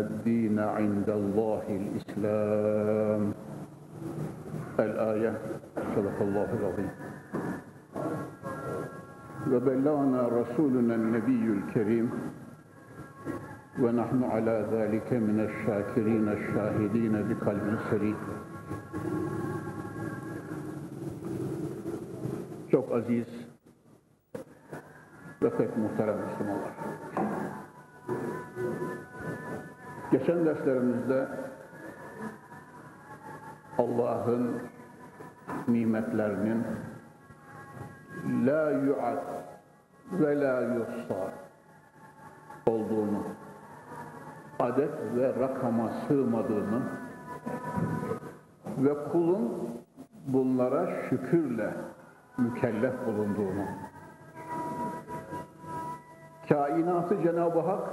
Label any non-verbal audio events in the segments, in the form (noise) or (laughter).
الدين عند الله الإسلام. الآية صدق الله العظيم. وبلغنا رسولنا النبي الكريم ونحن على ذلك من الشاكرين الشاهدين بقلب سليم. Çok aziz ve pek muhterem Müslümanlar. Geçen derslerimizde Allah'ın nimetlerinin la yu'ad ve la yuhsa olduğunu, adet ve rakama sığmadığını ve kulun bunlara şükürle mükellef bulunduğunu, kainatı Cenab-ı Hak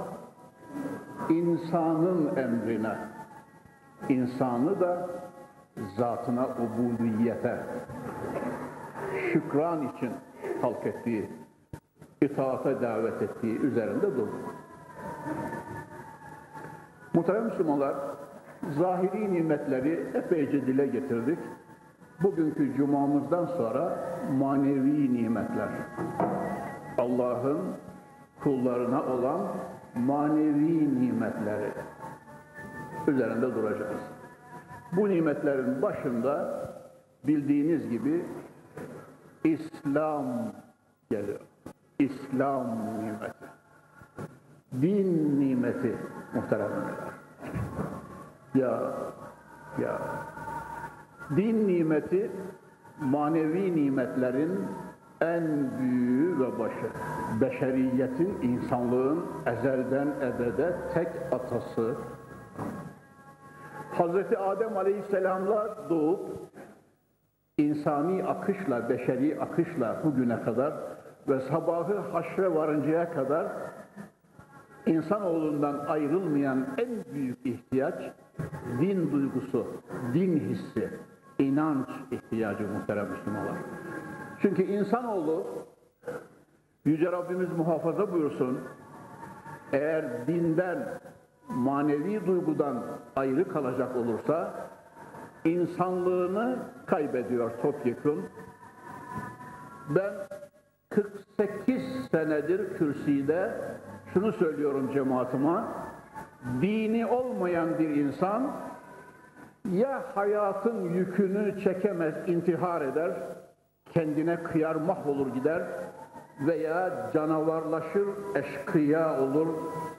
insanın emrine, insanı da zatına ubudiyete, şükran için halk ettiği, itaate davet ettiği üzerinde durduk. Muhterem Müslümanlar, zahiri nimetleri epeyce dile getirdik. Bugünkü cumamızdan sonra manevi nimetler, Allah'ın kullarına olan manevi nimetleri üzerinde duracağız. Bu nimetlerin başında bildiğiniz gibi İslam geliyor. İslam nimeti. Din nimeti muhteremler. Ya, ya. Din nimeti manevi nimetlerin en büyüğü ve başı. Beşeriyetin, insanlığın ezelden ebede tek atası. Hazreti Adem Aleyhisselam'la doğup insani akışla, beşeri akışla bugüne kadar ve sabahı haşre varıncaya kadar insanoğlundan ayrılmayan en büyük ihtiyaç din duygusu, din hissi, inanç ihtiyacı muhterem Müslümanlar. Çünkü insanoğlu Yüce Rabbimiz muhafaza buyursun eğer dinden, manevi duygudan ayrı kalacak olursa insanlığını kaybediyor topyekun. Ben 48 senedir kürsüde şunu söylüyorum cemaatime, dini olmayan bir insan ya hayatın yükünü çekemez, intihar eder, kendine kıyar mahvolur gider veya canavarlaşır, eşkıya olur,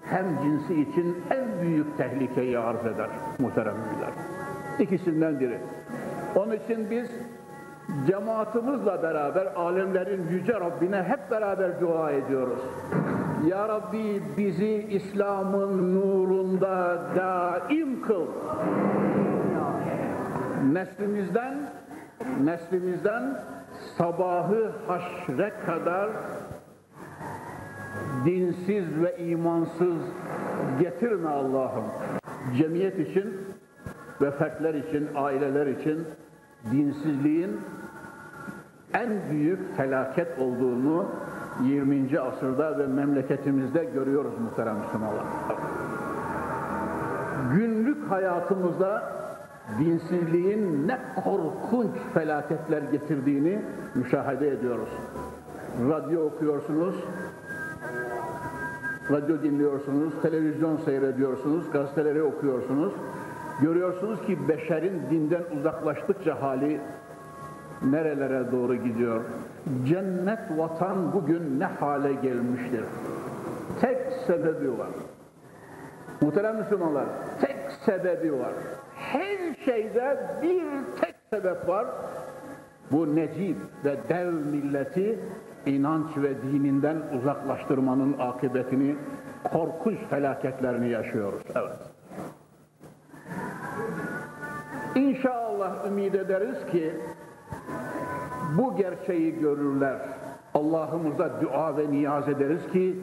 hem cinsi için en büyük tehlikeyi arz eder muhteremler. İkisinden biri. Onun için biz cemaatimizle beraber alemlerin yüce Rabbine hep beraber dua ediyoruz. Ya Rabbi bizi İslam'ın nurunda daim kıl. Neslimizden neslimizden sabahı haşre kadar dinsiz ve imansız getirme Allah'ım. Cemiyet için ve fertler için, aileler için dinsizliğin en büyük felaket olduğunu 20. asırda ve memleketimizde görüyoruz muhterem Müslümanlar. Günlük hayatımızda dinsizliğin ne korkunç felaketler getirdiğini müşahede ediyoruz. Radyo okuyorsunuz, radyo dinliyorsunuz, televizyon seyrediyorsunuz, gazeteleri okuyorsunuz. Görüyorsunuz ki beşerin dinden uzaklaştıkça hali nerelere doğru gidiyor. Cennet vatan bugün ne hale gelmiştir. Tek sebebi var. Muhterem Müslümanlar, tek sebebi var. Her şeyde bir tek sebep var. Bu necip ve dev milleti inanç ve dininden uzaklaştırmanın akıbetini korkunç felaketlerini yaşıyoruz. Evet. İnşallah ümit ederiz ki bu gerçeği görürler. Allah'ımıza dua ve niyaz ederiz ki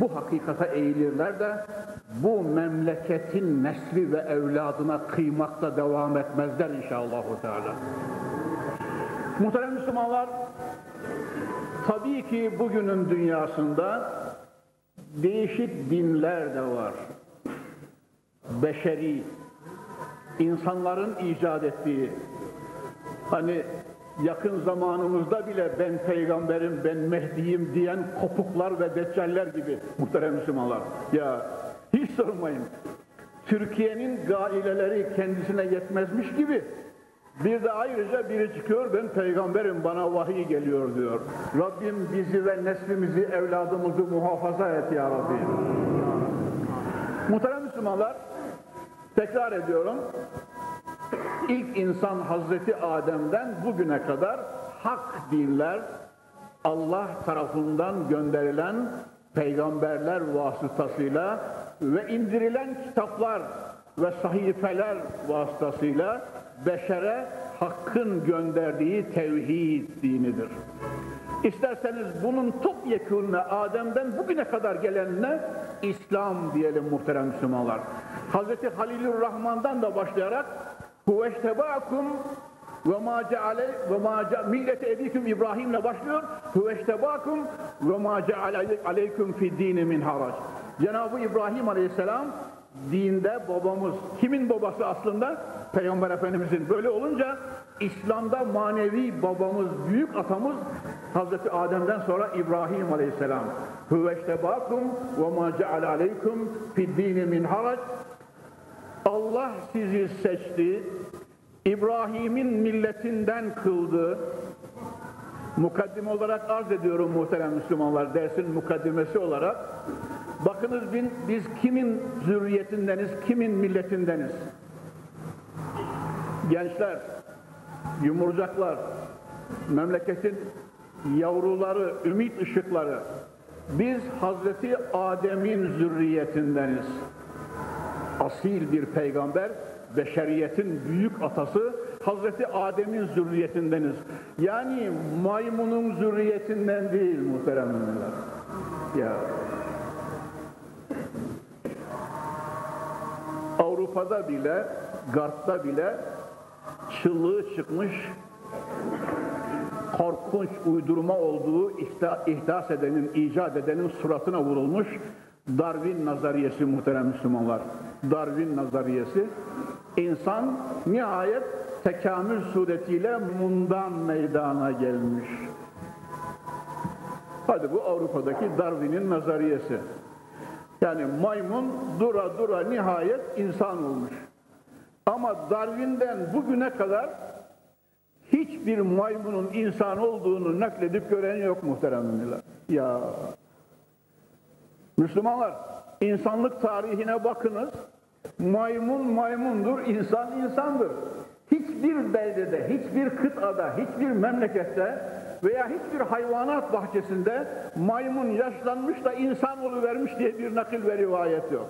bu hakikata eğilirler de bu memleketin nesli ve evladına kıymakta devam etmezler inşallah. Teala. Muhterem Müslümanlar, tabii ki bugünün dünyasında değişik dinler de var. Beşeri, insanların icat ettiği, hani yakın zamanımızda bile ben peygamberim, ben Mehdi'yim diyen kopuklar ve deccaller gibi muhterem Müslümanlar. Ya hiç sormayın. Türkiye'nin gaileleri kendisine yetmezmiş gibi bir de ayrıca biri çıkıyor ben peygamberim bana vahiy geliyor diyor. Rabbim bizi ve neslimizi evladımızı muhafaza et ya Rabbi. Muhterem Müslümanlar tekrar ediyorum ilk insan Hazreti Adem'den bugüne kadar hak dinler Allah tarafından gönderilen peygamberler vasıtasıyla ve indirilen kitaplar ve sahifeler vasıtasıyla beşere hakkın gönderdiği tevhid dinidir. İsterseniz bunun topyekununa Adem'den bugüne kadar gelenine İslam diyelim muhterem Müslümanlar. Hazreti Halilur Rahman'dan da başlayarak Huveştebâkum ve ma ceale ve ma millete ebikum İbrahim'le başlıyor. Huveştebâkum ve ma ceale aleykum fi dini min harac. Cenab-ı İbrahim Aleyhisselam dinde babamız. Kimin babası aslında? Peygamber Efendimizin. Böyle olunca İslam'da manevi babamız, büyük atamız Hazreti Adem'den sonra İbrahim Aleyhisselam. Huveştebâkum ve ma ceale aleykum fi dini min harac. Allah sizi seçti, İbrahim'in milletinden kıldı. Mukaddim olarak arz ediyorum muhterem Müslümanlar, dersin mukaddimesi olarak. Bakınız biz kimin zürriyetindeniz, kimin milletindeniz? Gençler, yumurcaklar, memleketin yavruları, ümit ışıkları. Biz Hazreti Adem'in zürriyetindeniz asil bir peygamber, beşeriyetin büyük atası Hazreti Adem'in zürriyetindeniz. Yani maymunun zürriyetinden değil muhteremler. Ya Avrupa'da bile, Garp'ta bile çıllığı çıkmış korkunç uydurma olduğu ihdas edenin, icat edenin suratına vurulmuş Darwin nazariyesi muhterem Müslümanlar. Darwin nazariyesi insan nihayet tekamül suretiyle mundan meydana gelmiş. Hadi bu Avrupa'daki Darwin'in nazariyesi. Yani maymun dura dura nihayet insan olmuş. Ama Darwin'den bugüne kadar hiçbir maymunun insan olduğunu nakledip gören yok muhteremler. Ya Müslümanlar insanlık tarihine bakınız. Maymun maymundur, insan insandır. Hiçbir beldede, hiçbir kıtada, hiçbir memlekette veya hiçbir hayvanat bahçesinde maymun yaşlanmış da insan vermiş diye bir nakil ve rivayet yok.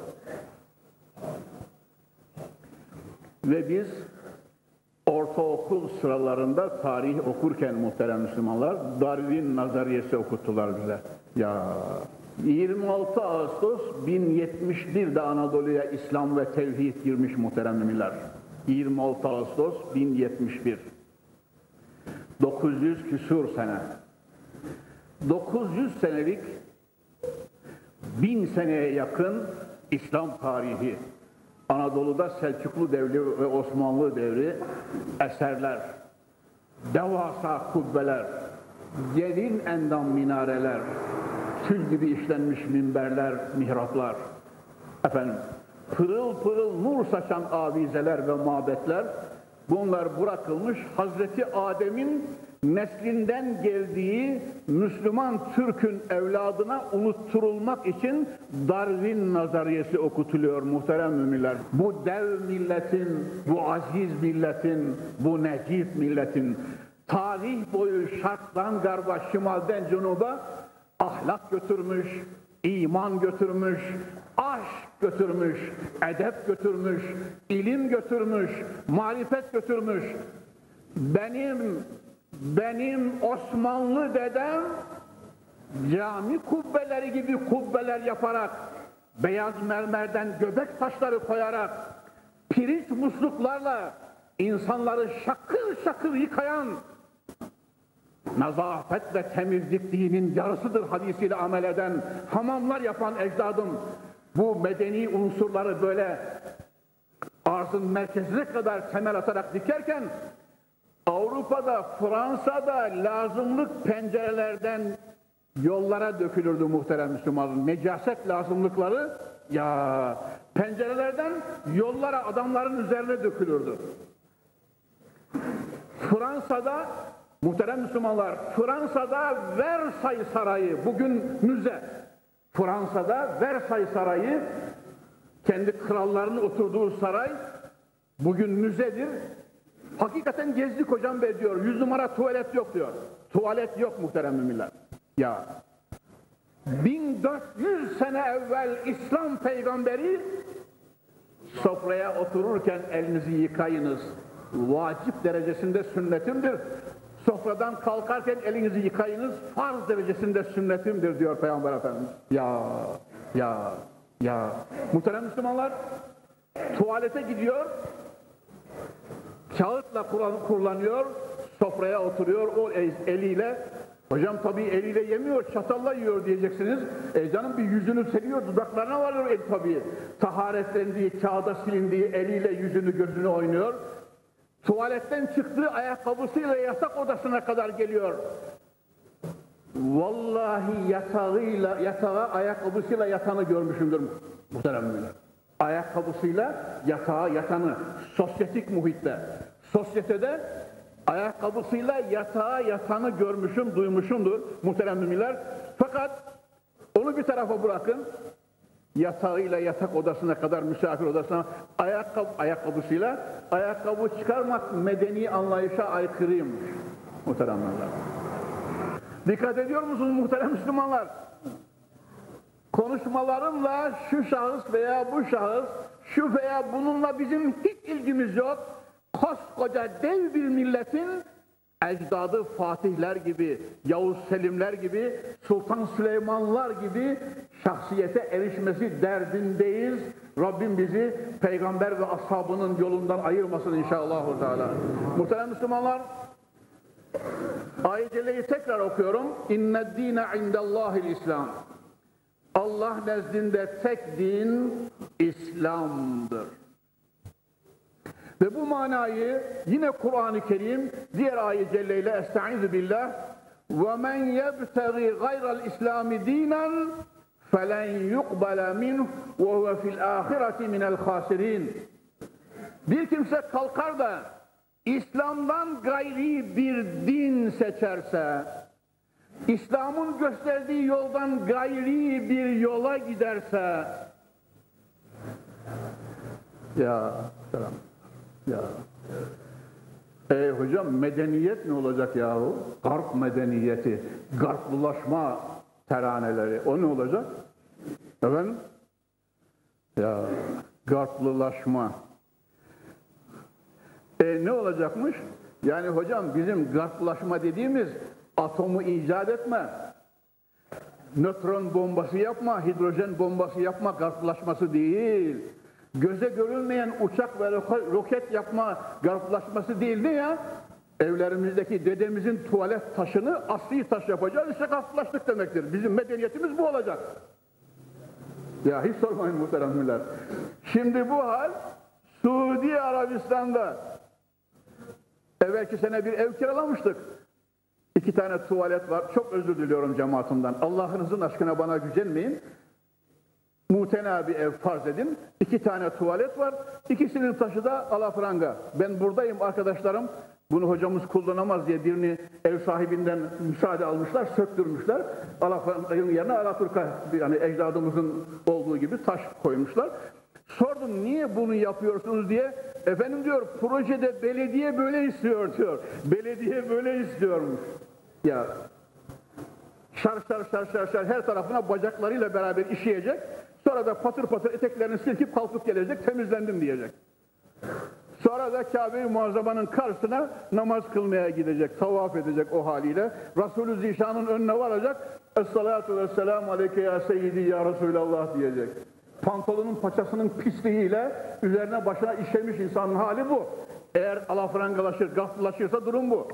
Ve biz ortaokul sıralarında tarih okurken muhterem Müslümanlar Darwin nazariyesi okuttular bize. Ya 26 Ağustos 1071'de Anadolu'ya İslam ve tevhid girmiş muhterem müminler. 26 Ağustos 1071. 900 küsur sene. 900 senelik bin seneye yakın İslam tarihi. Anadolu'da Selçuklu devri ve Osmanlı devri eserler, devasa kubbeler, gelin endam minareler, tül gibi işlenmiş minberler, mihraplar, efendim, pırıl pırıl nur saçan avizeler ve mabetler, bunlar bırakılmış Hazreti Adem'in neslinden geldiği Müslüman Türk'ün evladına unutturulmak için Darwin nazariyesi okutuluyor muhterem müminler. Bu dev milletin, bu aziz milletin, bu necip milletin tarih boyu şarttan garba, şimalden cunuba ahlak götürmüş, iman götürmüş, aşk götürmüş, edep götürmüş, ilim götürmüş, marifet götürmüş. Benim, benim Osmanlı dedem cami kubbeleri gibi kubbeler yaparak, beyaz mermerden göbek taşları koyarak, pirinç musluklarla insanları şakır şakır yıkayan, nazafet ve temizlik dinin yarısıdır hadisiyle amel eden, hamamlar yapan ecdadım, bu medeni unsurları böyle arzın merkezine kadar temel atarak dikerken, Avrupa'da, Fransa'da lazımlık pencerelerden yollara dökülürdü muhterem Müslümanın. Necaset lazımlıkları ya pencerelerden yollara adamların üzerine dökülürdü. Fransa'da muhterem Müslümanlar Fransa'da Versailles Sarayı bugün müze. Fransa'da Versailles Sarayı kendi krallarının oturduğu saray bugün müzedir. Hakikaten gezdik hocam be diyor. Yüz numara tuvalet yok diyor. Tuvalet yok muhterem müminler. Ya 1400 sene evvel İslam peygamberi sofraya otururken elinizi yıkayınız. Vacip derecesinde sünnetimdir. Sofradan kalkarken elinizi yıkayınız. Farz derecesinde sünnetimdir diyor Peygamber Efendimiz. Ya, ya, ya. Muhterem Müslümanlar tuvalete gidiyor. Kağıtla kullanıyor. Sofraya oturuyor o eliyle Hocam tabii eliyle yemiyor, çatalla yiyor diyeceksiniz. E canım bir yüzünü seriyor, dudaklarına varıyor el tabii. Taharetlendiği, kağıda silindiği eliyle yüzünü gözünü oynuyor. Tuvaletten çıktığı ayakkabısıyla yatak odasına kadar geliyor. Vallahi yatağıyla, yatağa ayakkabısıyla yatanı görmüşümdür muhterem müminler. Ayakkabısıyla yatağa yatanı, sosyetik muhitte. Sosyetede ayakkabısıyla yatağa yatanı görmüşüm, duymuşumdur muhterem müminler. Fakat onu bir tarafa bırakın, yatağıyla yatak odasına kadar misafir odasına ayakkabı, ayakkabısıyla ayakkabı çıkarmak medeni anlayışa aykırıymış muhteremler. Dikkat ediyor musunuz muhterem Müslümanlar? Konuşmalarımla şu şahıs veya bu şahıs, şu veya bununla bizim hiç ilgimiz yok koskoca dev bir milletin ecdadı Fatihler gibi, Yavuz Selimler gibi, Sultan Süleymanlar gibi şahsiyete erişmesi derdindeyiz. Rabbim bizi peygamber ve ashabının yolundan ayırmasın inşallah. Teala. Muhterem Müslümanlar, ayet tekrar okuyorum. İnne dine indellahil İslam. Allah nezdinde tek din İslam'dır. Ve bu manayı yine Kur'an-ı Kerim diğer ayet celle ile estaizu billah yebtegi gayral islami dinen felen yuqbala minhu ve huve fil ahireti minel khasirin bir kimse kalkar da İslam'dan gayri bir din seçerse İslam'ın gösterdiği yoldan gayri bir yola giderse ya selam ya. E hocam medeniyet ne olacak yahu? Garp medeniyeti, garplılaşma teraneleri. O ne olacak? Efendim? Ya garplılaşma. E ne olacakmış? Yani hocam bizim garplaşma dediğimiz atomu icat etme, nötron bombası yapma, hidrojen bombası yapma garplaşması değil göze görünmeyen uçak ve roket yapma garplaşması değil ne ya? Evlerimizdeki dedemizin tuvalet taşını asli taş yapacağız işte garplaştık demektir. Bizim medeniyetimiz bu olacak. Ya hiç sormayın muhteremler. Şimdi bu hal Suudi Arabistan'da evvelki sene bir ev kiralamıştık. İki tane tuvalet var. Çok özür diliyorum cemaatimden. Allah'ınızın aşkına bana gücenmeyin. Mutena bir ev farz edin. İki tane tuvalet var. İkisinin taşı da alafranga. Ben buradayım arkadaşlarım. Bunu hocamız kullanamaz diye birini ev sahibinden müsaade almışlar, söktürmüşler. Alafranga'nın yerine Alaturka yani ecdadımızın olduğu gibi taş koymuşlar. Sordum niye bunu yapıyorsunuz diye. Efendim diyor projede belediye böyle istiyor diyor. Belediye böyle istiyormuş. Ya Şar şar şar şar şar her tarafına bacaklarıyla beraber işeyecek. Sonra da patır patır eteklerini silkip kalkıp gelecek, temizlendim diyecek. Sonra da Kabe-i Muazzama'nın karşısına namaz kılmaya gidecek, tavaf edecek o haliyle. Resulü Zişan'ın önüne varacak. Esselatu vesselamu aleyke ya seyyidi ya Resulallah diyecek. Pantolonun paçasının pisliğiyle üzerine başına işemiş insanın hali bu. Eğer alafrangalaşır, gaflaşırsa durum bu.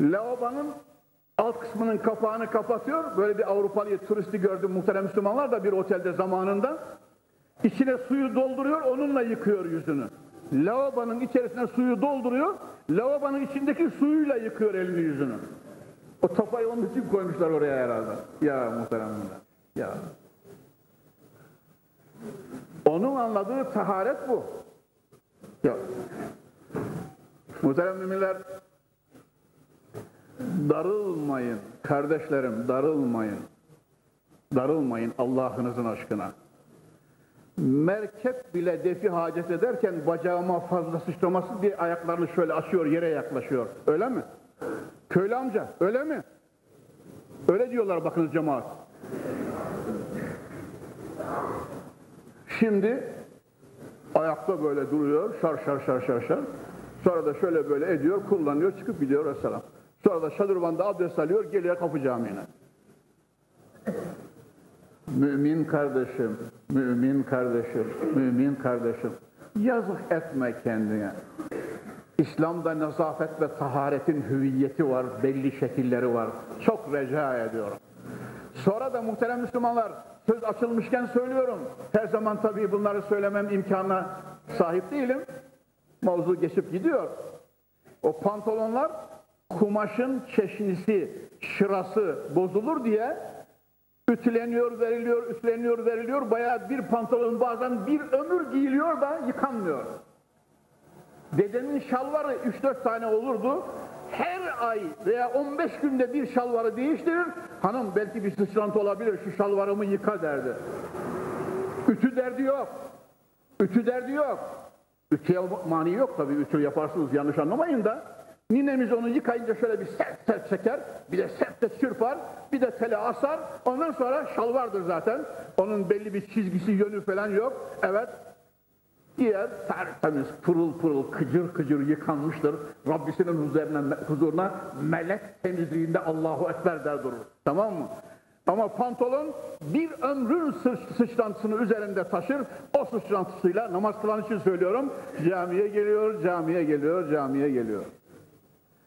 Lavabonun alt kısmının kapağını kapatıyor. Böyle bir Avrupalı turisti gördüm muhterem Müslümanlar da bir otelde zamanında. İçine suyu dolduruyor, onunla yıkıyor yüzünü. Lavabonun içerisine suyu dolduruyor, lavabonun içindeki suyuyla yıkıyor elini yüzünü. O topayı onun için koymuşlar oraya herhalde. Ya muhteremler. Ya. Onun anladığı taharet bu. Ya. Muhterem müminler, darılmayın kardeşlerim, darılmayın. Darılmayın Allah'ınızın aşkına. Merkep bile defi hacet ederken bacağıma fazla sıçraması diye ayaklarını şöyle açıyor, yere yaklaşıyor. Öyle mi? Köylü amca, öyle mi? Öyle diyorlar bakınız cemaat. Şimdi ayakta böyle duruyor, şar şar şar şar şar. Sonra da şöyle böyle ediyor, kullanıyor, çıkıp gidiyor Vesselam. Sonra da şadırvanda abdest alıyor, geliyor kapı camiine. Mümin kardeşim, mümin kardeşim, mümin kardeşim. Yazık etme kendine. İslam'da nezafet ve taharetin hüviyeti var, belli şekilleri var. Çok rica ediyorum. Sonra da muhterem Müslümanlar, söz açılmışken söylüyorum. Her zaman tabii bunları söylemem imkanına sahip değilim. Mavzu geçip gidiyor. O pantolonlar kumaşın çeşnisi, şırası bozulur diye ütüleniyor, veriliyor, ütleniyor, veriliyor. Bayağı bir pantolon bazen bir ömür giyiliyor da yıkanmıyor. Dedemin şalvarı 3-4 tane olurdu. Her ay veya 15 günde bir şalvarı değiştirir. Hanım belki bir sıçrantı olabilir şu şalvarımı yıka derdi. Ütü derdi yok. Ütü derdi yok. Ütüye mani yok tabii ütü yaparsınız yanlış anlamayın da. Ninemiz onu yıkayınca şöyle bir sert sert çeker, bir de sert de çırpar, bir de tele asar. Ondan sonra şalvardır zaten. Onun belli bir çizgisi, yönü falan yok. Evet, diğer tertemiz, pırıl pırıl, kıcır kıcır yıkanmıştır. Rabbisinin huzuruna, huzuruna melek temizliğinde Allahu Ekber der durur. Tamam mı? Ama pantolon bir ömrün sıçrantısını üzerinde taşır. O sıçrantısıyla namaz kılan için söylüyorum. Camiye geliyor, camiye geliyor, camiye geliyor.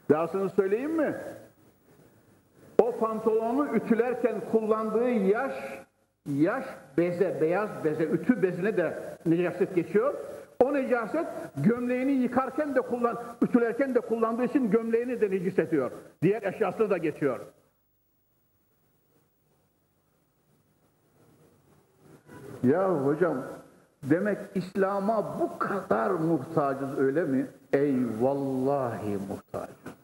Dahasını söyleyeyim mi? O pantolonu ütülerken kullandığı yaş, yaş beze, beyaz beze, ütü bezine de necaset geçiyor. O necaset gömleğini yıkarken de kullan, ütülerken de kullandığı için gömleğini de necis ediyor. Diğer eşyasını da geçiyor. Ya hocam demek İslam'a bu kadar muhtacız öyle mi? Ey vallahi muhtacız.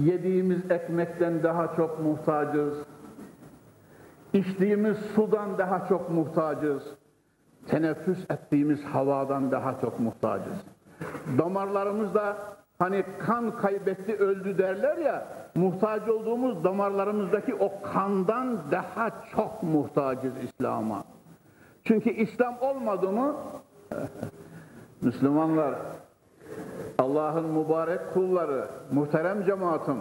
Yediğimiz ekmekten daha çok muhtacız. İçtiğimiz sudan daha çok muhtacız. Teneffüs ettiğimiz havadan daha çok muhtacız. Damarlarımızda hani kan kaybetti öldü derler ya muhtaç olduğumuz damarlarımızdaki o kandan daha çok muhtacız İslam'a. Çünkü İslam olmadı mı (laughs) Müslümanlar Allah'ın mübarek kulları, muhterem cemaatim,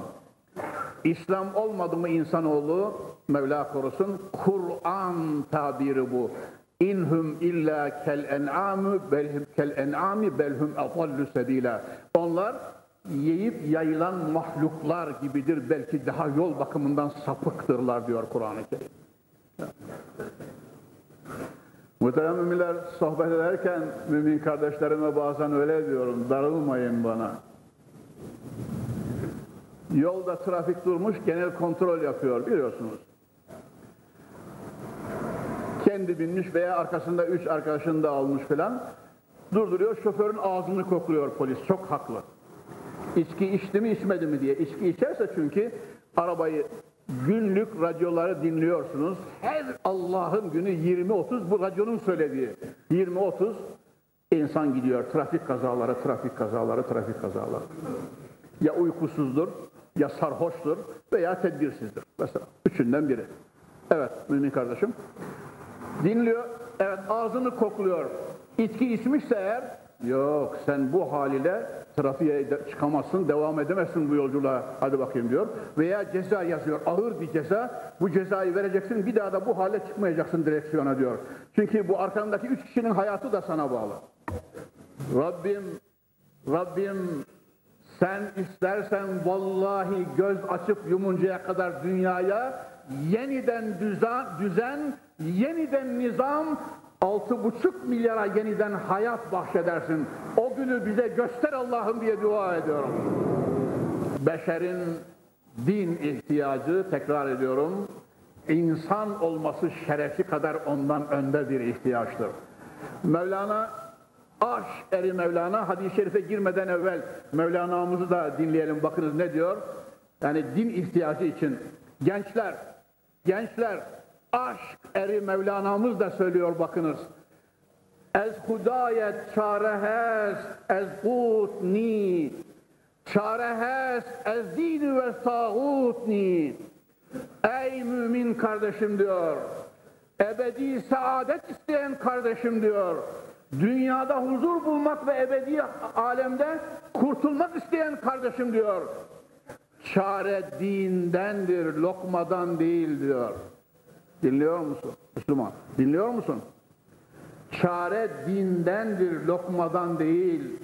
İslam olmadı mı insanoğlu, Mevla korusun, Kur'an tabiri bu. İnhum illa kel en'amü belhum kel en'ami belhum adallu sebila. Onlar yiyip yayılan mahluklar gibidir. Belki daha yol bakımından sapıktırlar diyor Kur'an-ı Kerim. Muhterem müminler sohbet ederken mümin kardeşlerime bazen öyle diyorum, darılmayın bana. Yolda trafik durmuş, genel kontrol yapıyor biliyorsunuz. Kendi binmiş veya arkasında üç arkadaşını da almış falan. Durduruyor, şoförün ağzını kokluyor polis, çok haklı. İçki içti mi içmedi mi diye. İçki içerse çünkü arabayı günlük radyoları dinliyorsunuz. Her Allah'ın günü 20-30 bu radyonun söylediği. 20-30 insan gidiyor. Trafik kazaları, trafik kazaları, trafik kazaları. Ya uykusuzdur, ya sarhoştur veya tedbirsizdir. Mesela üçünden biri. Evet mümin kardeşim. Dinliyor, evet ağzını kokluyor. İçki içmişse eğer, yok sen bu haliyle trafiğe çıkamazsın, devam edemezsin bu yolculuğa, hadi bakayım diyor. Veya ceza yazıyor, ağır bir ceza, bu cezayı vereceksin, bir daha da bu hale çıkmayacaksın direksiyona diyor. Çünkü bu arkandaki üç kişinin hayatı da sana bağlı. Rabbim, Rabbim sen istersen vallahi göz açıp yumuncaya kadar dünyaya yeniden düzen, düzen yeniden nizam, altı buçuk milyara yeniden hayat bahşedersin. O günü bize göster Allah'ım diye dua ediyorum. Beşerin din ihtiyacı, tekrar ediyorum, insan olması şerefi kadar ondan önde bir ihtiyaçtır. Mevlana Aş eri Mevlana hadis-i şerife girmeden evvel Mevlana'mızı da dinleyelim bakınız ne diyor? Yani din ihtiyacı için gençler, gençler aşk eri Mevlana'mız da söylüyor bakınız. Ez hudayet çarehez ez ni çarehez ez dini ve ni Ey mümin kardeşim diyor. Ebedi saadet isteyen kardeşim diyor. Dünyada huzur bulmak ve ebedi alemde kurtulmak isteyen kardeşim diyor. Çare dindendir, lokmadan değil diyor. Dinliyor musun Müslüman? Dinliyor musun? Çare dindendir, lokmadan değil.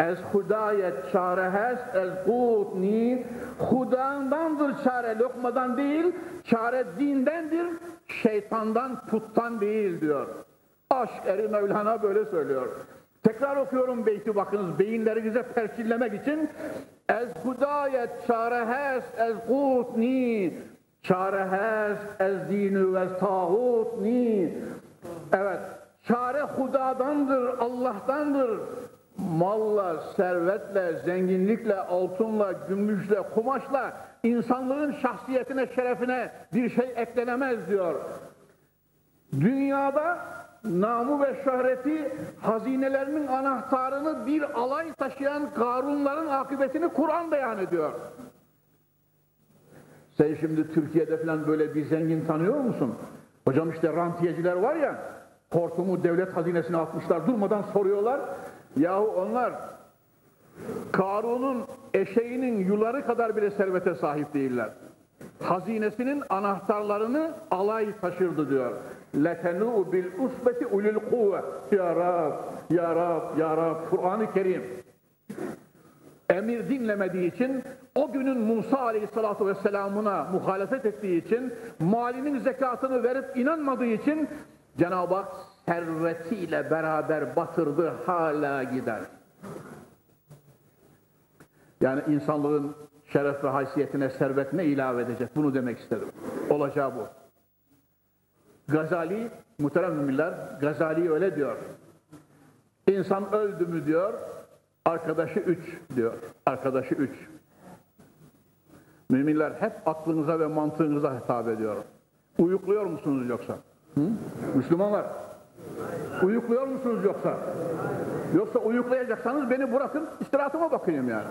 Ez hudayet çare hes, ez kutni, hudandandır çare, lokmadan değil, çare dindendir, şeytandan, puttan değil diyor. Aşk eri Mevlana böyle söylüyor. Tekrar okuyorum beyti bakınız beyinlerinize perçinlemek için. Ez hudayet çarehes ez kutni çarehes ez dinu ve tağutni Evet, çare hudadandır, Allah'tandır. Malla, servetle, zenginlikle, altınla, gümüşle, kumaşla insanlığın şahsiyetine, şerefine bir şey eklenemez diyor. Dünyada namı ve şöhreti hazinelerinin anahtarını bir alay taşıyan Karunların akıbetini Kur'an beyan ediyor. Sen şimdi Türkiye'de falan böyle bir zengin tanıyor musun? Hocam işte rantiyeciler var ya, hortumu devlet hazinesine atmışlar, durmadan soruyorlar. Yahu onlar Karun'un eşeğinin yuları kadar bile servete sahip değiller. Hazinesinin anahtarlarını alay taşırdı diyor. Lekenu bil usbeti ulul kuvve. Ya Rab, ya Rab, ya Rab. Kur'an-ı Kerim. Emir dinlemediği için o günün Musa Aleyhisselatü Vesselam'ına muhalefet ettiği için, malinin zekatını verip inanmadığı için, Cenab-ı Hak servetiyle beraber batırdı, hala gider. Yani insanlığın şeref ve haysiyetine servet ne ilave edecek? Bunu demek istedim. Olacağı bu. Gazali, muhterem müminler, Gazali öyle diyor. İnsan öldü mü diyor, arkadaşı üç diyor. Arkadaşı üç. Müminler hep aklınıza ve mantığınıza hitap ediyor. Uyukluyor musunuz yoksa? Hı? Müslümanlar, uyukluyor musunuz yoksa? Yoksa uyuklayacaksanız beni bırakın, istirahatıma bakayım yani.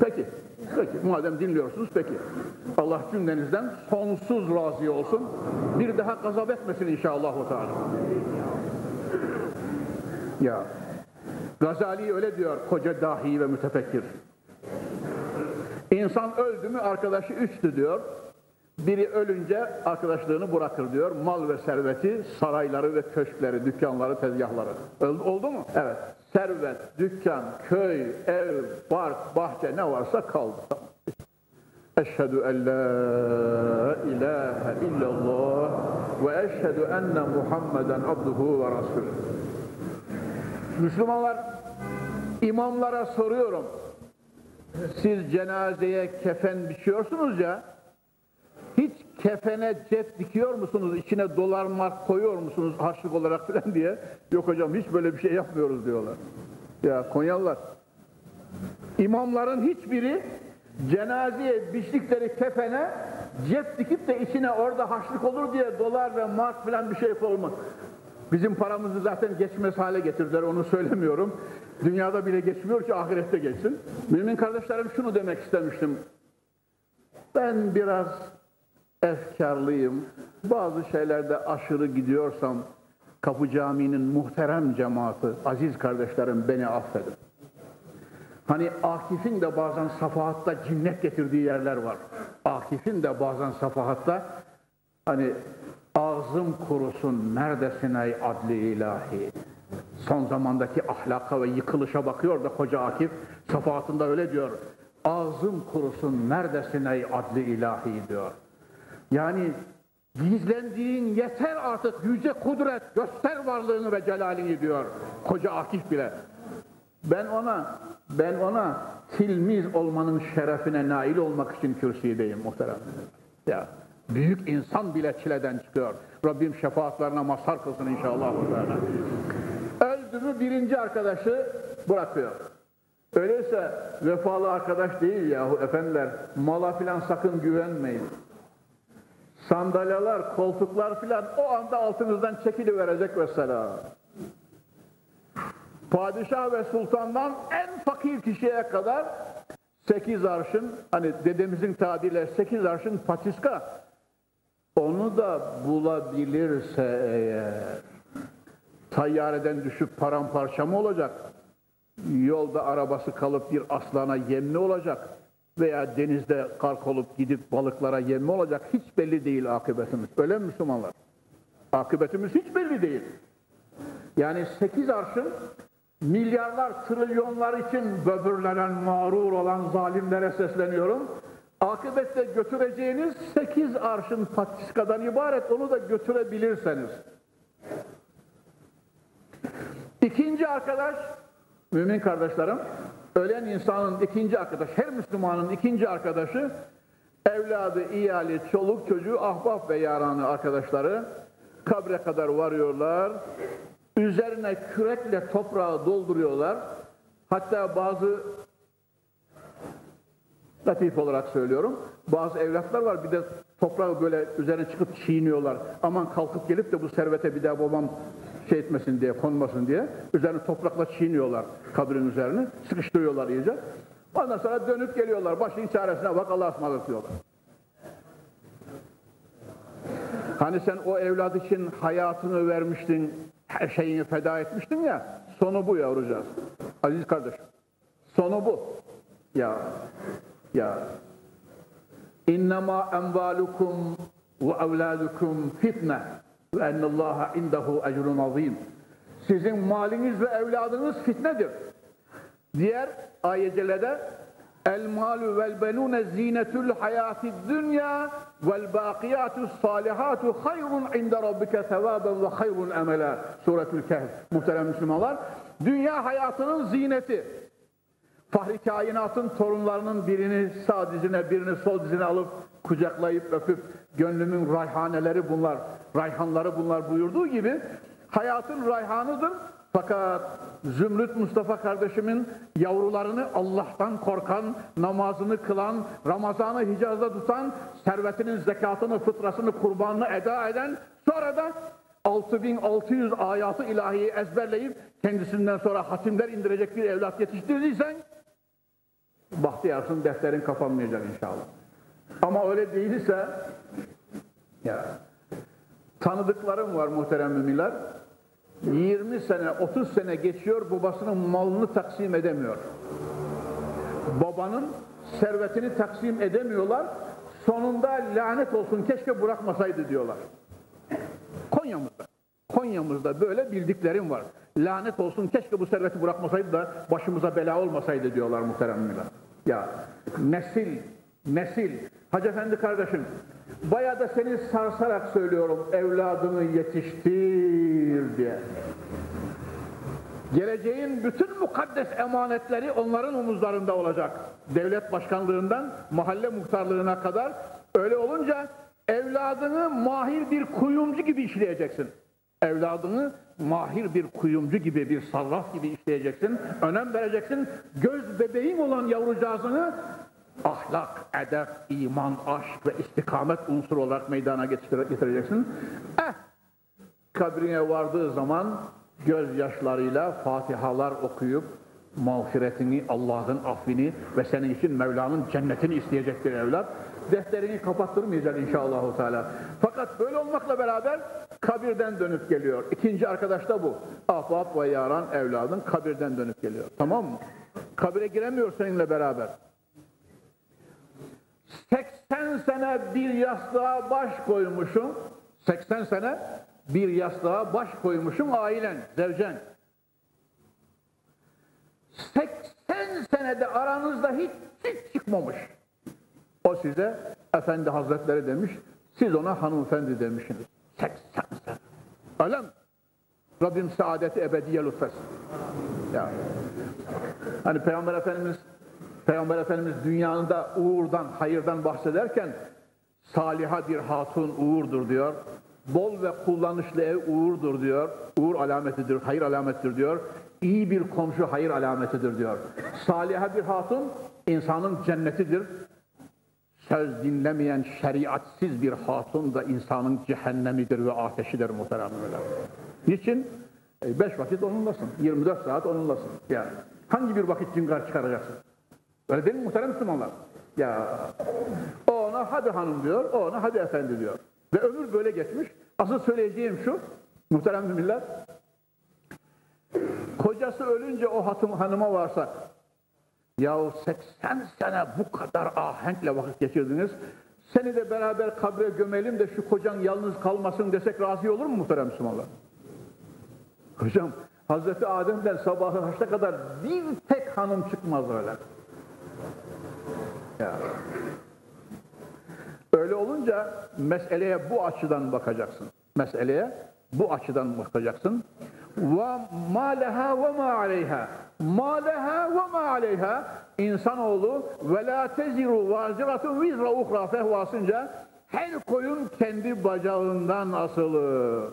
Peki. Peki madem dinliyorsunuz peki. Allah cümlenizden sonsuz razı olsun. Bir daha gazap etmesin inşallah. Ya Gazali öyle diyor koca dahi ve mütefekkir. İnsan öldü mü arkadaşı üçtü diyor. Biri ölünce arkadaşlığını bırakır diyor. Mal ve serveti, sarayları ve köşkleri, dükkanları, tezgahları. Oldu mu? Evet servet, dükkan, köy, ev, park, bahçe ne varsa kaldı. Eşhedü en la ilahe illallah ve eşhedü enne Muhammeden abduhu ve rasulü. Müslümanlar, imamlara soruyorum. Siz cenazeye kefen biçiyorsunuz ya, hiç kefene cep dikiyor musunuz, içine dolar mark koyuyor musunuz harçlık olarak falan diye. Yok hocam hiç böyle bir şey yapmıyoruz diyorlar. Ya Konyalılar. İmamların hiçbiri cenazeye biçtikleri kefene cep dikip de içine orada harçlık olur diye dolar ve mark falan bir şey koymak. Bizim paramızı zaten geçmez hale getirdiler onu söylemiyorum. Dünyada bile geçmiyor ki ahirette geçsin. Mümin kardeşlerim şunu demek istemiştim. Ben biraz efkarlıyım. Bazı şeylerde aşırı gidiyorsam Kapı Camii'nin muhterem cemaati, aziz kardeşlerim beni affedin. Hani Akif'in de bazen safahatta cinnet getirdiği yerler var. Akif'in de bazen safahatta hani ağzım kurusun neredesin ey adli ilahi. Son zamandaki ahlaka ve yıkılışa bakıyor da koca Akif safahatında öyle diyor. Ağzım kurusun neredesin ey adli ilahi diyor. Yani gizlendiğin yeter artık yüce kudret göster varlığını ve celalini diyor koca Akif bile. Ben ona ben ona tilmiz olmanın şerefine nail olmak için kürsüdeyim muhterem. Ya büyük insan bile çileden çıkıyor. Rabbim şefaatlerine mazhar kılsın inşallah. Mü birinci arkadaşı bırakıyor. Öyleyse vefalı arkadaş değil yahu efendiler. Mala filan sakın güvenmeyin. Sandalyeler, koltuklar filan o anda altınızdan çekiliverecek mesela. Padişah ve sultandan en fakir kişiye kadar sekiz arşın, hani dedemizin tabiriyle sekiz arşın patiska, onu da bulabilirse eğer, tayyareden düşüp paramparça mı olacak? Yolda arabası kalıp bir aslana yemli olacak veya denizde kark olup gidip balıklara yemli olacak hiç belli değil akıbetimiz. Öyle mi Müslümanlar? Akıbetimiz hiç belli değil. Yani sekiz arşın milyarlar, trilyonlar için böbürlenen, mağrur olan zalimlere sesleniyorum. Akıbette götüreceğiniz sekiz arşın patiskadan ibaret, onu da götürebilirseniz. İkinci arkadaş, mümin kardeşlerim, ölen insanın ikinci arkadaş, her Müslümanın ikinci arkadaşı, evladı, iyali, çoluk, çocuğu, ahbap ve yaranı arkadaşları kabre kadar varıyorlar. Üzerine kürekle toprağı dolduruyorlar. Hatta bazı latif olarak söylüyorum. Bazı evlatlar var bir de toprağı böyle üzerine çıkıp çiğniyorlar. Aman kalkıp gelip de bu servete bir daha babam şey etmesin diye, konmasın diye. Üzerine toprakla çiğniyorlar kabrin üzerine. Sıkıştırıyorlar iyice. Ondan sonra dönüp geliyorlar. Başın çaresine bak Allah'a ısmarladık diyorlar. Hani sen o evlat için hayatını vermiştin, her şeyini feda etmiştin ya, sonu bu yavrucağız. Aziz kardeşim, sonu bu. Ya, ya. İnnemâ envâlukum ve evlâdukum fitne ve ennallâhe indehu ecrun azîm. Sizin maliniz ve evladınız fitnedir. Diğer ayetlerde El malu vel benune zinetul hayati dünya vel bakiyatus salihatu hayrun inde rabbike sevaben ve hayrun emela. Suretül Kehf. Muhterem Müslümanlar. Dünya hayatının zineti. Fahri kainatın torunlarının birini sağ dizine, birini sol dizine alıp kucaklayıp öpüp gönlümün rayhaneleri bunlar, rayhanları bunlar buyurduğu gibi hayatın rayhanıdır. Fakat Zümrüt Mustafa kardeşimin yavrularını Allah'tan korkan, namazını kılan, Ramazan'ı Hicaz'da tutan, servetinin zekatını, fıtrasını, kurbanını eda eden, sonra da 6600 ayatı ilahiyi ezberleyip kendisinden sonra hatimler indirecek bir evlat yetiştirdiysen bahtiyarsın defterin kapanmayacak inşallah. Ama öyle değilse ya tanıdıklarım var muhterem müminler 20 sene, 30 sene geçiyor babasının malını taksim edemiyor. Babanın servetini taksim edemiyorlar. Sonunda lanet olsun keşke bırakmasaydı diyorlar. Konya'mızda. Konya'mızda böyle bildiklerim var. Lanet olsun keşke bu serveti bırakmasaydı da başımıza bela olmasaydı diyorlar muhteremler. Ya nesil, nesil. Hacı Efendi kardeşim, baya da seni sarsarak söylüyorum evladını yetiştir diye. Geleceğin bütün mukaddes emanetleri onların omuzlarında olacak. Devlet başkanlığından mahalle muhtarlığına kadar öyle olunca evladını mahir bir kuyumcu gibi işleyeceksin. Evladını mahir bir kuyumcu gibi, bir sarraf gibi işleyeceksin. Önem vereceksin. Göz bebeğin olan yavrucağızını ahlak, edep, iman, aşk ve istikamet unsuru olarak meydana getireceksin. Eh, kabrine vardığı zaman gözyaşlarıyla fatihalar okuyup mağfiretini, Allah'ın affini ve senin için Mevla'nın cennetini isteyecek bir evlat. Defterini kapattırmayacak inşallah. Teala. Fakat böyle olmakla beraber kabirden dönüp geliyor. İkinci arkadaş da bu. Ahbap ve yaran evladın kabirden dönüp geliyor. Tamam mı? Kabire giremiyor seninle beraber. 80 sene bir yastığa baş koymuşsun. 80 sene bir yastığa baş koymuşsun ailen, zevcen. 80 senede aranızda hiç, hiç çıkmamış. O size efendi hazretleri demiş, siz ona hanımefendi demişsiniz. 80 sene. Öyle mi? Rabbim saadeti ebediye lütfesin. Ya. Hani Peygamber Efendimiz Peygamber Efendimiz dünyanda uğurdan, hayırdan bahsederken saliha bir hatun uğurdur diyor. Bol ve kullanışlı ev uğurdur diyor. Uğur alametidir, hayır alametidir diyor. İyi bir komşu hayır alametidir diyor. Saliha bir hatun insanın cennetidir. Söz dinlemeyen şeriatsiz bir hatun da insanın cehennemidir ve ateşidir muhteremler. Niçin? E, beş vakit onunlasın. 24 saat onunlasın. Yani hangi bir vakit cingar çıkaracaksın? Öyle değil mi muhterem Müslümanlar? Ya o ona hadi hanım diyor, o ona hadi efendi diyor. Ve ömür böyle geçmiş. Asıl söyleyeceğim şu, muhterem müminler, kocası ölünce o hatım, hanıma varsa, yahu 80 sene bu kadar ahenkle vakit geçirdiniz, seni de beraber kabre gömelim de şu kocan yalnız kalmasın desek razı olur mu muhterem Müslümanlar? Hocam, Hazreti Adem'den sabahı haçta kadar bir tek hanım çıkmaz öyle. Ya. Öyle olunca meseleye bu açıdan bakacaksın. Meseleye bu açıdan bakacaksın. Ve ma leha ve ma aleyha. Ma leha ve ma aleyha. İnsanoğlu ve la teziru vaziratun vizra uhra fehvasınca her koyun kendi bacağından asılır.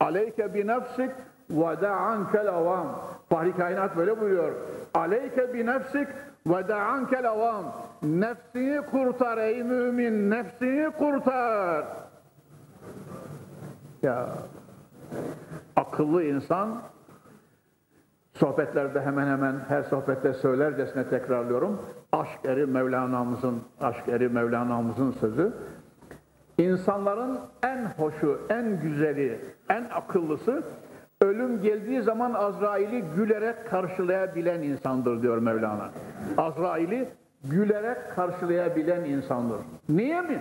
Aleyke bi nefsik ve da'ankel avam. Fahri kainat böyle buyuruyor. Aleyke bi nefsik ve da'ankel avam. Nefsini kurtar ey mümin, nefsini kurtar. Ya akıllı insan sohbetlerde hemen hemen her sohbette söylercesine tekrarlıyorum. Aşk eri Mevlana'mızın aşk eri Mevlana'mızın sözü. İnsanların en hoşu, en güzeli, en akıllısı ölüm geldiği zaman Azrail'i gülerek karşılayabilen insandır diyor Mevlana. Azrail'i gülerek karşılayabilen insandır. Niye mi?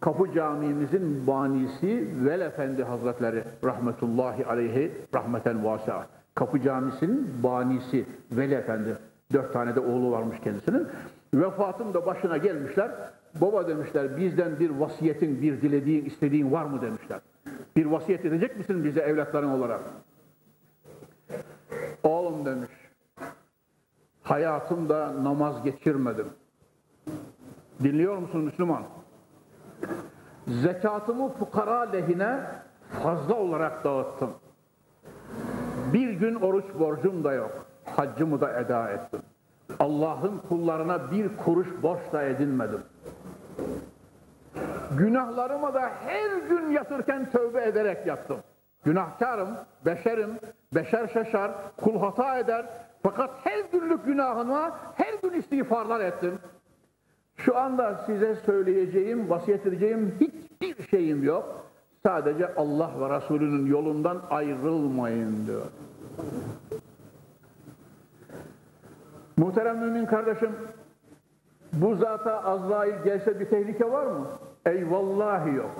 Kapı Camimizin banisi Vel Efendi Hazretleri rahmetullahi aleyhi rahmeten vasa. Kapı Camisi'nin banisi Vel Efendi. Dört tane de oğlu varmış kendisinin. Vefatın da başına gelmişler. Baba demişler bizden bir vasiyetin, bir dilediğin, istediğin var mı demişler. Bir vasiyet edecek misin bize evlatların olarak? Oğlum demiş. Hayatımda namaz geçirmedim. Dinliyor musun Müslüman? Zekatımı fukara lehine fazla olarak dağıttım. Bir gün oruç borcum da yok. Haccımı da eda ettim. Allah'ın kullarına bir kuruş borç da edinmedim. Günahlarıma da her gün yatırken tövbe ederek yattım. Günahkarım, beşerim, beşer şaşar, kul hata eder. Fakat her günlük günahıma her gün istiğfarlar ettim. Şu anda size söyleyeceğim, vasiyet edeceğim hiçbir şeyim yok. Sadece Allah ve Resulünün yolundan ayrılmayın diyor. Muhterem mümin kardeşim, bu zata Azrail gelse bir tehlike var mı? Eyvallahi yok.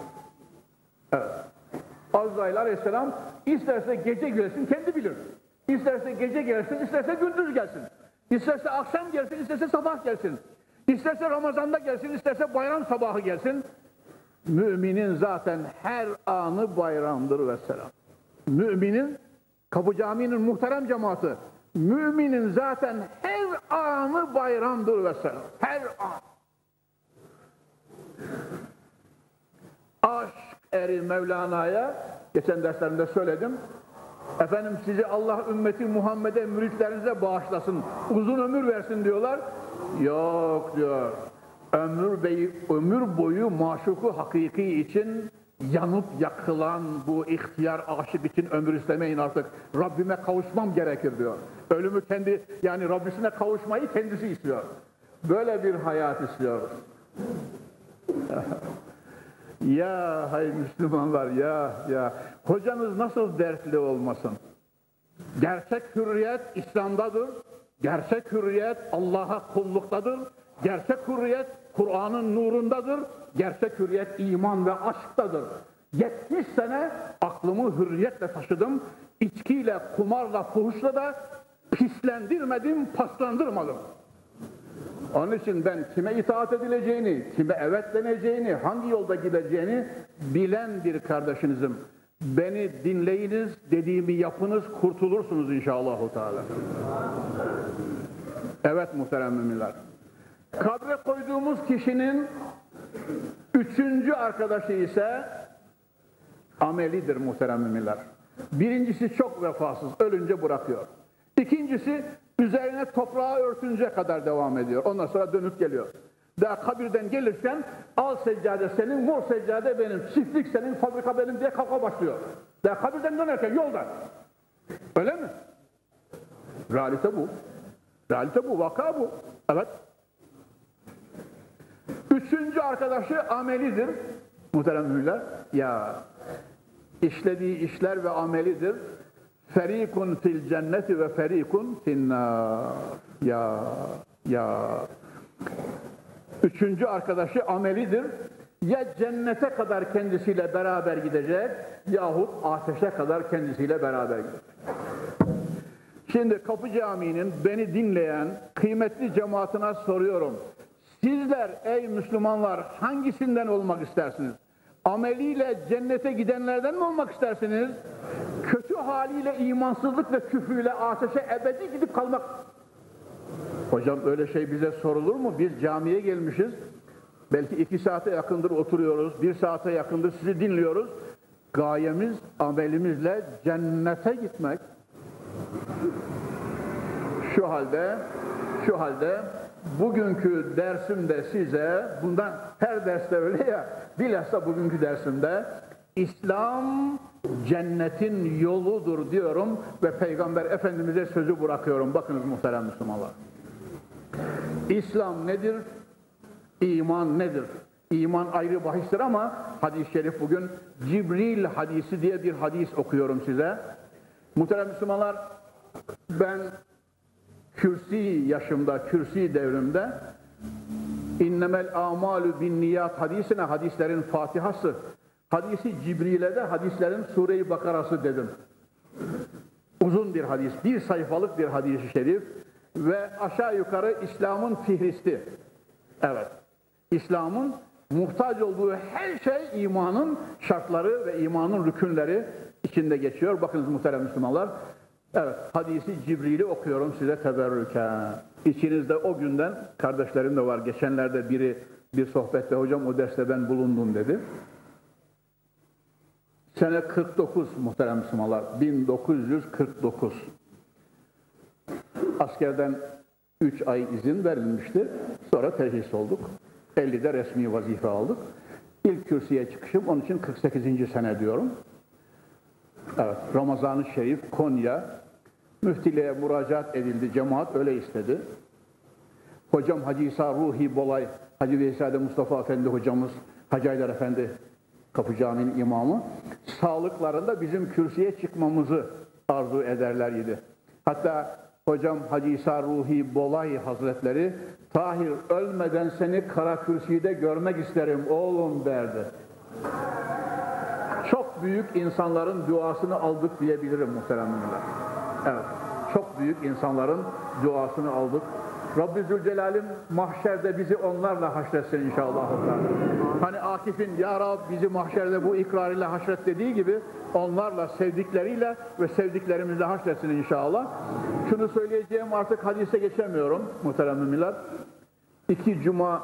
Evet. Azrail aleyhisselam isterse gece gelsin kendi bilir. İsterse gece gelsin, isterse gündüz gelsin. İsterse akşam gelsin, isterse sabah gelsin. İsterse Ramazan'da gelsin, isterse bayram sabahı gelsin. Müminin zaten her anı bayramdır ve selam. Müminin, Kapı Camii'nin muhterem cemaati, müminin zaten her anı bayramdır ve selam. Her an. Aşk eri Mevlana'ya, geçen derslerimde söyledim, efendim sizi Allah ümmeti Muhammed'e, müritlerinize bağışlasın, uzun ömür versin diyorlar. Yok diyor. Ömür, beyi, ömür boyu maşuku hakiki için yanıp yakılan bu ihtiyar aşık için ömür istemeyin artık. Rabbime kavuşmam gerekir diyor. Ölümü kendi yani Rabbisine kavuşmayı kendisi istiyor. Böyle bir hayat istiyor. (laughs) ya hay Müslümanlar ya ya hocanız nasıl dertli olmasın? Gerçek hürriyet İslam'dadır. Gerçek hürriyet Allah'a kulluktadır. Gerçek hürriyet Kur'an'ın nurundadır. Gerçek hürriyet iman ve aşktadır. 70 sene aklımı hürriyetle taşıdım. İçkiyle, kumarla, fuhuşla da pislendirmedim, paslandırmadım. Onun için ben kime itaat edileceğini, kime evet deneceğini, hangi yolda gideceğini bilen bir kardeşinizim. Beni dinleyiniz, dediğimi yapınız, kurtulursunuz inşallah. Teala. Evet muhterem müminler. Kabre koyduğumuz kişinin üçüncü arkadaşı ise amelidir muhterem müminler. Birincisi çok vefasız, ölünce bırakıyor. İkincisi üzerine toprağı örtünce kadar devam ediyor. Ondan sonra dönüp geliyor. Daha kabirden gelirken al seccade senin, mor seccade benim, çiftlik senin, fabrika benim diye kavga başlıyor. Daha kabirden dönerken yolda. Öyle mi? Realite bu. Realite bu, vaka bu. Evet. Üçüncü arkadaşı amelidir. Muhterem müminler. Ya işlediği işler ve amelidir. Ferikun fil cenneti ve ferikun finnar. Ya ya Üçüncü arkadaşı amelidir. Ya cennete kadar kendisiyle beraber gidecek yahut ateşe kadar kendisiyle beraber gidecek. Şimdi Kapı Camii'nin beni dinleyen kıymetli cemaatine soruyorum. Sizler ey Müslümanlar hangisinden olmak istersiniz? Ameliyle cennete gidenlerden mi olmak istersiniz? Kötü haliyle imansızlık ve küfrüyle ateşe ebedi gidip kalmak Hocam öyle şey bize sorulur mu? Biz camiye gelmişiz. Belki iki saate yakındır oturuyoruz. Bir saate yakındır sizi dinliyoruz. Gayemiz amelimizle cennete gitmek. Şu halde şu halde bugünkü dersimde size bundan her derste öyle ya bilhassa bugünkü dersimde İslam cennetin yoludur diyorum ve Peygamber Efendimiz'e sözü bırakıyorum. Bakınız muhterem Müslümanlar. İslam nedir? İman nedir? İman ayrı bahistir ama hadis-i şerif bugün Cibril hadisi diye bir hadis okuyorum size. Muhterem Müslümanlar ben kürsi yaşımda, kürsi devrimde innemel amalu bin niyat hadisine hadislerin fatihası hadisi Cibril'e de hadislerin Sure-i Bakarası dedim. Uzun bir hadis, bir sayfalık bir hadis-i şerif ve aşağı yukarı İslam'ın fihristi. Evet, İslam'ın muhtaç olduğu her şey imanın şartları ve imanın rükünleri içinde geçiyor. Bakınız muhterem Müslümanlar. Evet, hadisi Cibril'i okuyorum size teberrüken. İçinizde o günden kardeşlerim de var. Geçenlerde biri bir sohbette hocam o derste ben bulundum dedi. Sene 49 muhterem Müslümanlar. 1949. Askerden 3 ay izin verilmişti. Sonra terhis olduk. 50'de resmi vazife aldık. İlk kürsüye çıkışım onun için 48. sene diyorum. Evet, Ramazan-ı Şerif, Konya, müftiliğe müracaat edildi, cemaat öyle istedi. Hocam Hacı İsa Ruhi Bolay, Hacı Veysade Mustafa Efendi hocamız, Hacı Aydar Efendi Kapı Camii'nin imamı, sağlıklarında bizim kürsüye çıkmamızı arzu ederler idi. Hatta hocam Hacı İsa Ruhi Bolay Hazretleri, Tahir ölmeden seni kara kürsüde görmek isterim oğlum derdi. Çok büyük insanların duasını aldık diyebilirim muhteremler. Evet, çok büyük insanların duasını aldık. Rabbi Zülcelal'im mahşerde bizi onlarla haşretsin inşallah. Hani Akif'in Ya Rab bizi mahşerde bu ikrarıyla haşret dediği gibi onlarla, sevdikleriyle ve sevdiklerimizle haşretsin inşallah. Şunu söyleyeceğim artık hadise geçemiyorum muhterem müminler. İki cuma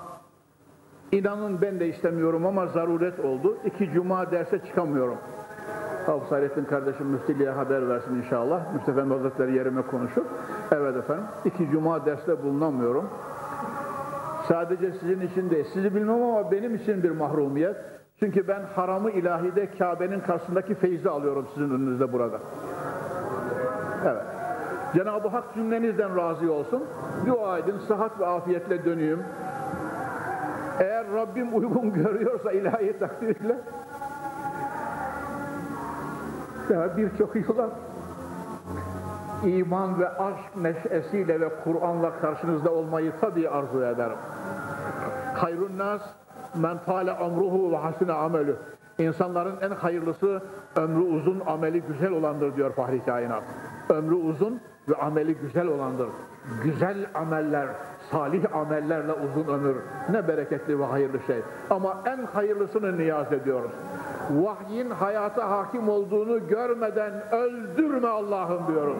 inanın ben de istemiyorum ama zaruret oldu. İki cuma derse çıkamıyorum. Hafız Hayrettin kardeşim müftiliğe haber versin inşallah. Müftü Efendi Hazretleri yerime konuşur. Evet efendim. iki cuma derste bulunamıyorum. Sadece sizin için değil. Sizi bilmem ama benim için bir mahrumiyet. Çünkü ben haramı ilahide Kabe'nin karşısındaki feyzi alıyorum sizin önünüzde burada. Evet. Cenab-ı Hak cümlenizden razı olsun. Dua edin, sıhhat ve afiyetle döneyim. Eğer Rabbim uygun (laughs) görüyorsa ilahi takdirle daha birçok yıla iman ve aşk neşesiyle ve Kur'an'la karşınızda olmayı tabii arzu ederim. Hayrun nas men fale amruhu ve hasine amelü. İnsanların en hayırlısı ömrü uzun, ameli güzel olandır diyor Fahri Kainat. Ömrü uzun ve ameli güzel olandır. Güzel ameller, salih amellerle uzun ömür. Ne bereketli ve hayırlı şey. Ama en hayırlısını niyaz ediyoruz. Vahyin hayata hakim olduğunu görmeden öldürme Allah'ım diyoruz.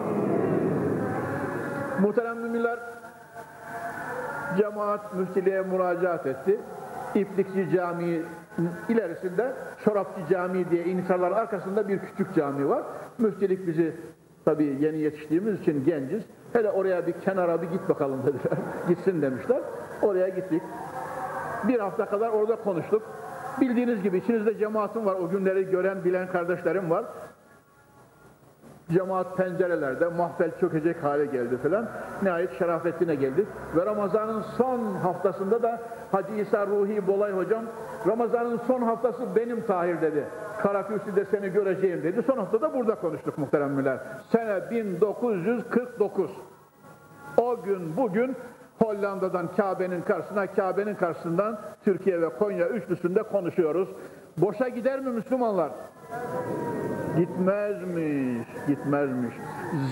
Muhterem müminler, cemaat müftiliğe müracaat etti. İplikçi Camii ilerisinde Çorapçı Camii diye inşalar arkasında bir küçük cami var. Müftilik bizi tabii yeni yetiştiğimiz için genciz. Hele oraya bir kenara bir git bakalım dediler. (laughs) Gitsin demişler. Oraya gittik. Bir hafta kadar orada konuştuk. Bildiğiniz gibi içinizde cemaatim var. O günleri gören, bilen kardeşlerim var. Cemaat pencerelerde mahfel çökecek hale geldi filan. Nihayet Şerafettin'e geldik. Ve Ramazan'ın son haftasında da Hacı İsa Ruhi Bolay hocam Ramazan'ın son haftası benim Tahir dedi. Karakürsü'de seni göreceğim dedi. Son haftada burada konuştuk muhteremler. Sene 1949. O gün bugün Hollanda'dan Kabe'nin karşısına, Kabe'nin karşısından Türkiye ve Konya üçlüsünde konuşuyoruz. Boşa gider mi Müslümanlar? Gitmezmiş, gitmezmiş.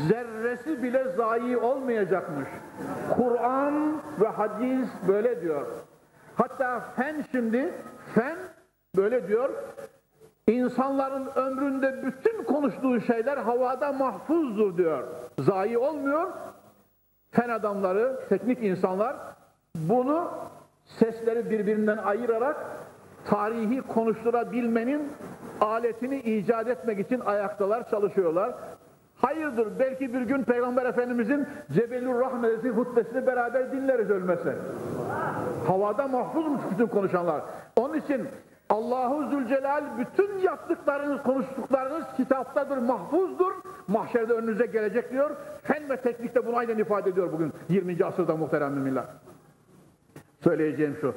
Zerresi bile zayi olmayacakmış. Kur'an ve hadis böyle diyor. Hatta fen şimdi, fen böyle diyor, insanların ömründe bütün konuştuğu şeyler havada mahfuzdur diyor. Zayi olmuyor. Fen adamları, teknik insanlar bunu sesleri birbirinden ayırarak tarihi konuşturabilmenin aletini icat etmek için ayaktalar, çalışıyorlar. Hayırdır, belki bir gün Peygamber Efendimizin Cebelur Rahmetesi hutbesini beraber dinleriz ölmese. Havada mahfuzmuş bütün konuşanlar. Onun için Allahu Zülcelal bütün yaptıklarınız, konuştuklarınız kitaptadır, mahfuzdur. Mahşerde önünüze gelecek diyor. Fen ve teknikte bunu aynen ifade ediyor bugün 20. asırda muhterem müminler. Söyleyeceğim şu.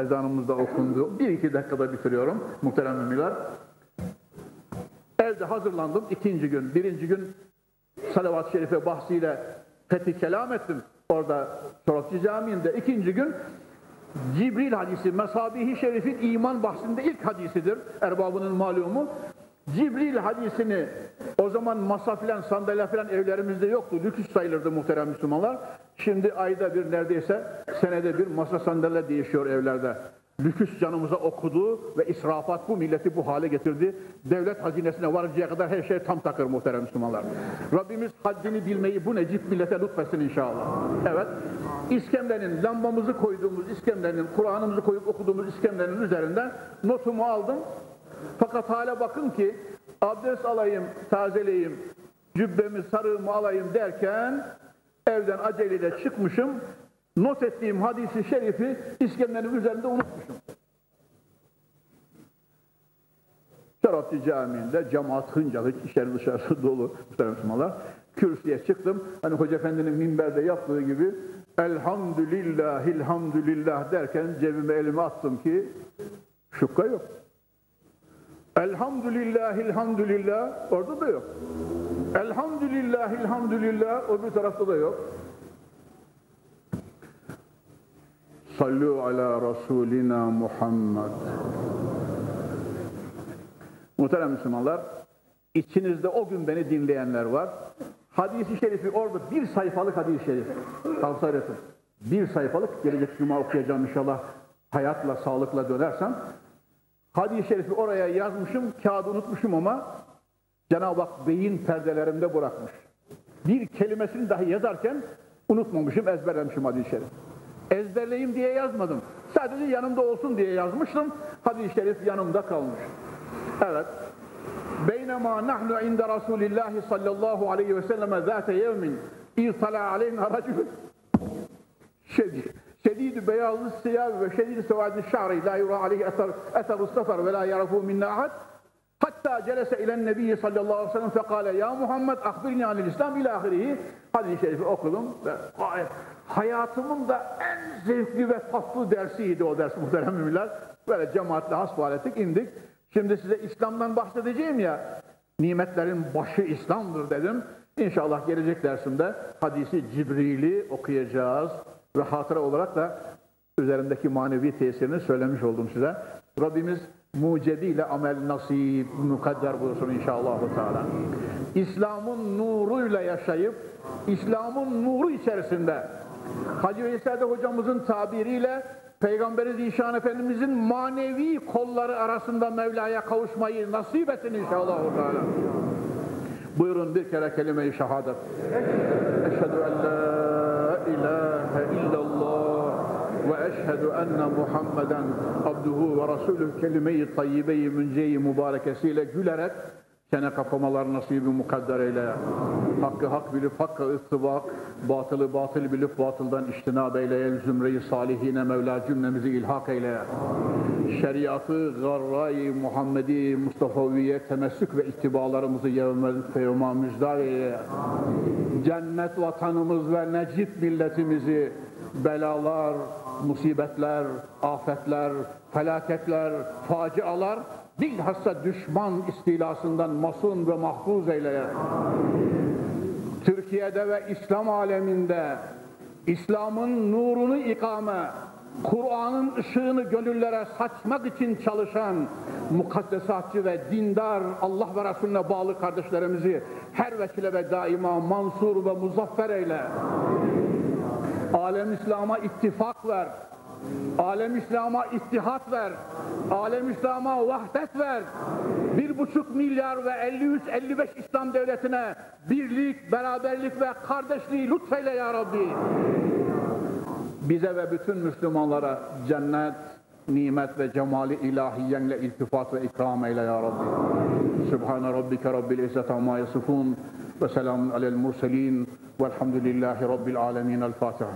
Ezanımız da okundu. Bir iki dakikada bitiriyorum muhterem müminler. Evde hazırlandım ikinci gün. Birinci gün salavat-ı şerife bahsiyle fethi kelam ettim. Orada Çorapçı Camii'nde. ikinci gün Cibril hadisi, Mesabihi Şerif'in iman bahsinde ilk hadisidir. Erbabının malumu. Cibril hadisini o zaman masa filan sandalye filan evlerimizde yoktu. Lüküs sayılırdı muhterem Müslümanlar. Şimdi ayda bir neredeyse senede bir masa sandalye değişiyor evlerde. Lüküs canımıza okudu ve israfat bu milleti bu hale getirdi. Devlet hazinesine varıncaya kadar her şey tam takır muhterem Müslümanlar. Rabbimiz haddini bilmeyi bu necip millete lütfetsin inşallah. Evet, iskemlenin, lambamızı koyduğumuz iskemlenin, Kur'an'ımızı koyup okuduğumuz iskemlenin üzerinden notumu aldım. Fakat hala bakın ki abdest alayım, tazeleyim, cübbemi, sarığımı alayım derken evden aceleyle çıkmışım. Not ettiğim hadisi şerifi iskemlenin üzerinde unutmuşum. Şarapçı Camii'nde cemaat hınca hıç içeri dışarısı (laughs) dolu Müslümanlar. Kürsüye çıktım. Hani Hoca Efendi'nin minberde yaptığı gibi Elhamdülillah, ilhamdülillah derken cebime elimi attım ki şukka yok. Elhamdülillah, elhamdülillah orada da yok. Elhamdülillah, o bir tarafta da yok. Sallu ala Resulina Muhammed. Muhterem Müslümanlar, içinizde o gün beni dinleyenler var. Hadisi şerifi orada bir sayfalık hadis-i şerif. Tavsiye ederim. Bir sayfalık gelecek cuma okuyacağım inşallah. Hayatla, sağlıkla dönersem. Hadis-i şerifi oraya yazmışım, kağıdı unutmuşum ama Cenab-ı Hak beyin perdelerimde bırakmış. Bir kelimesini dahi yazarken unutmamışım, ezberlemişim hadis-i şerif. Ezberleyeyim diye yazmadım. Sadece yanımda olsun diye yazmıştım. Hadis-i şerif yanımda kalmış. Evet. Beynema nahnu inde Resulillahi sallallahu aleyhi ve selleme zâte yevmin İztala aleyna racül şedid beyazlı siyah ve şedid sevadi şa'ri la yura aleyhi eser eser sefer ve la yarafu minna ahad hatta celese ilen nebiyyi sallallahu aleyhi ve sellem fekale ya Muhammed akbirni anil İslam ila ahirihi hadis-i şerifi okudum ve gayet hayatımın da en zevkli ve tatlı dersiydi o ders muhterem müminler. Böyle cemaatle hasbihal ettik indik. Şimdi size İslam'dan bahsedeceğim ya nimetlerin başı İslam'dır dedim. İnşallah gelecek dersimde hadisi Cibril'i okuyacağız ve hatıra olarak da üzerindeki manevi tesirini söylemiş oldum size. Rabbimiz mucediyle amel nasip, mukadder buyursun inşallah. Teala. İslam'ın nuruyla yaşayıp, İslam'ın nuru içerisinde Hacı Veysade hocamızın tabiriyle Peygamberi Zişan Efendimizin manevi kolları arasında Mevla'ya kavuşmayı nasip etsin inşallah. Buyurun bir kere kelime-i şehadet. Eşhedü en la ilahe illallah ve eşhedü enne Muhammeden abduhu ve rasulü kelime-i tayyibe-i münce-i mübarekesiyle gülerek çene kapamalar nasibi mukadder eyle. Hakkı hak bilip hakka ıstibak, batılı batıl bilip batıldan iştinab eyle. Zümre-i salihine Mevla cümlemizi ilhak eyle. Şeriatı, garra-i Muhammedi, Mustafa'viye temessük ve ittibalarımızı yevmel feyuma müjdar eyle. Cennet vatanımız ve necip milletimizi belalar, musibetler, afetler, felaketler, facialar bilhassa düşman istilasından masum ve mahfuz eyle. Türkiye'de ve İslam aleminde İslam'ın nurunu ikame, Kur'an'ın ışığını gönüllere saçmak için çalışan mukaddesatçı ve dindar Allah ve Resulüne bağlı kardeşlerimizi her vesile ve daima mansur ve muzaffer eyle. Alem İslam'a ittifak ver. Alem İslam'a ittihat ver. Alem İslam'a vahdet ver. Bir buçuk milyar ve 53-55 İslam devletine birlik, beraberlik ve kardeşliği lütfeyle ya Rabbi. Bize ve bütün Müslümanlara cennet, nimet ve cemali ilahiyenle iltifat ve ikram eyle ya Rabbi. Sübhane Rabbike Rabbil İzzet amma yasifun ve selamun alel murselin velhamdülillahi Rabbil alemin. El Fatiha.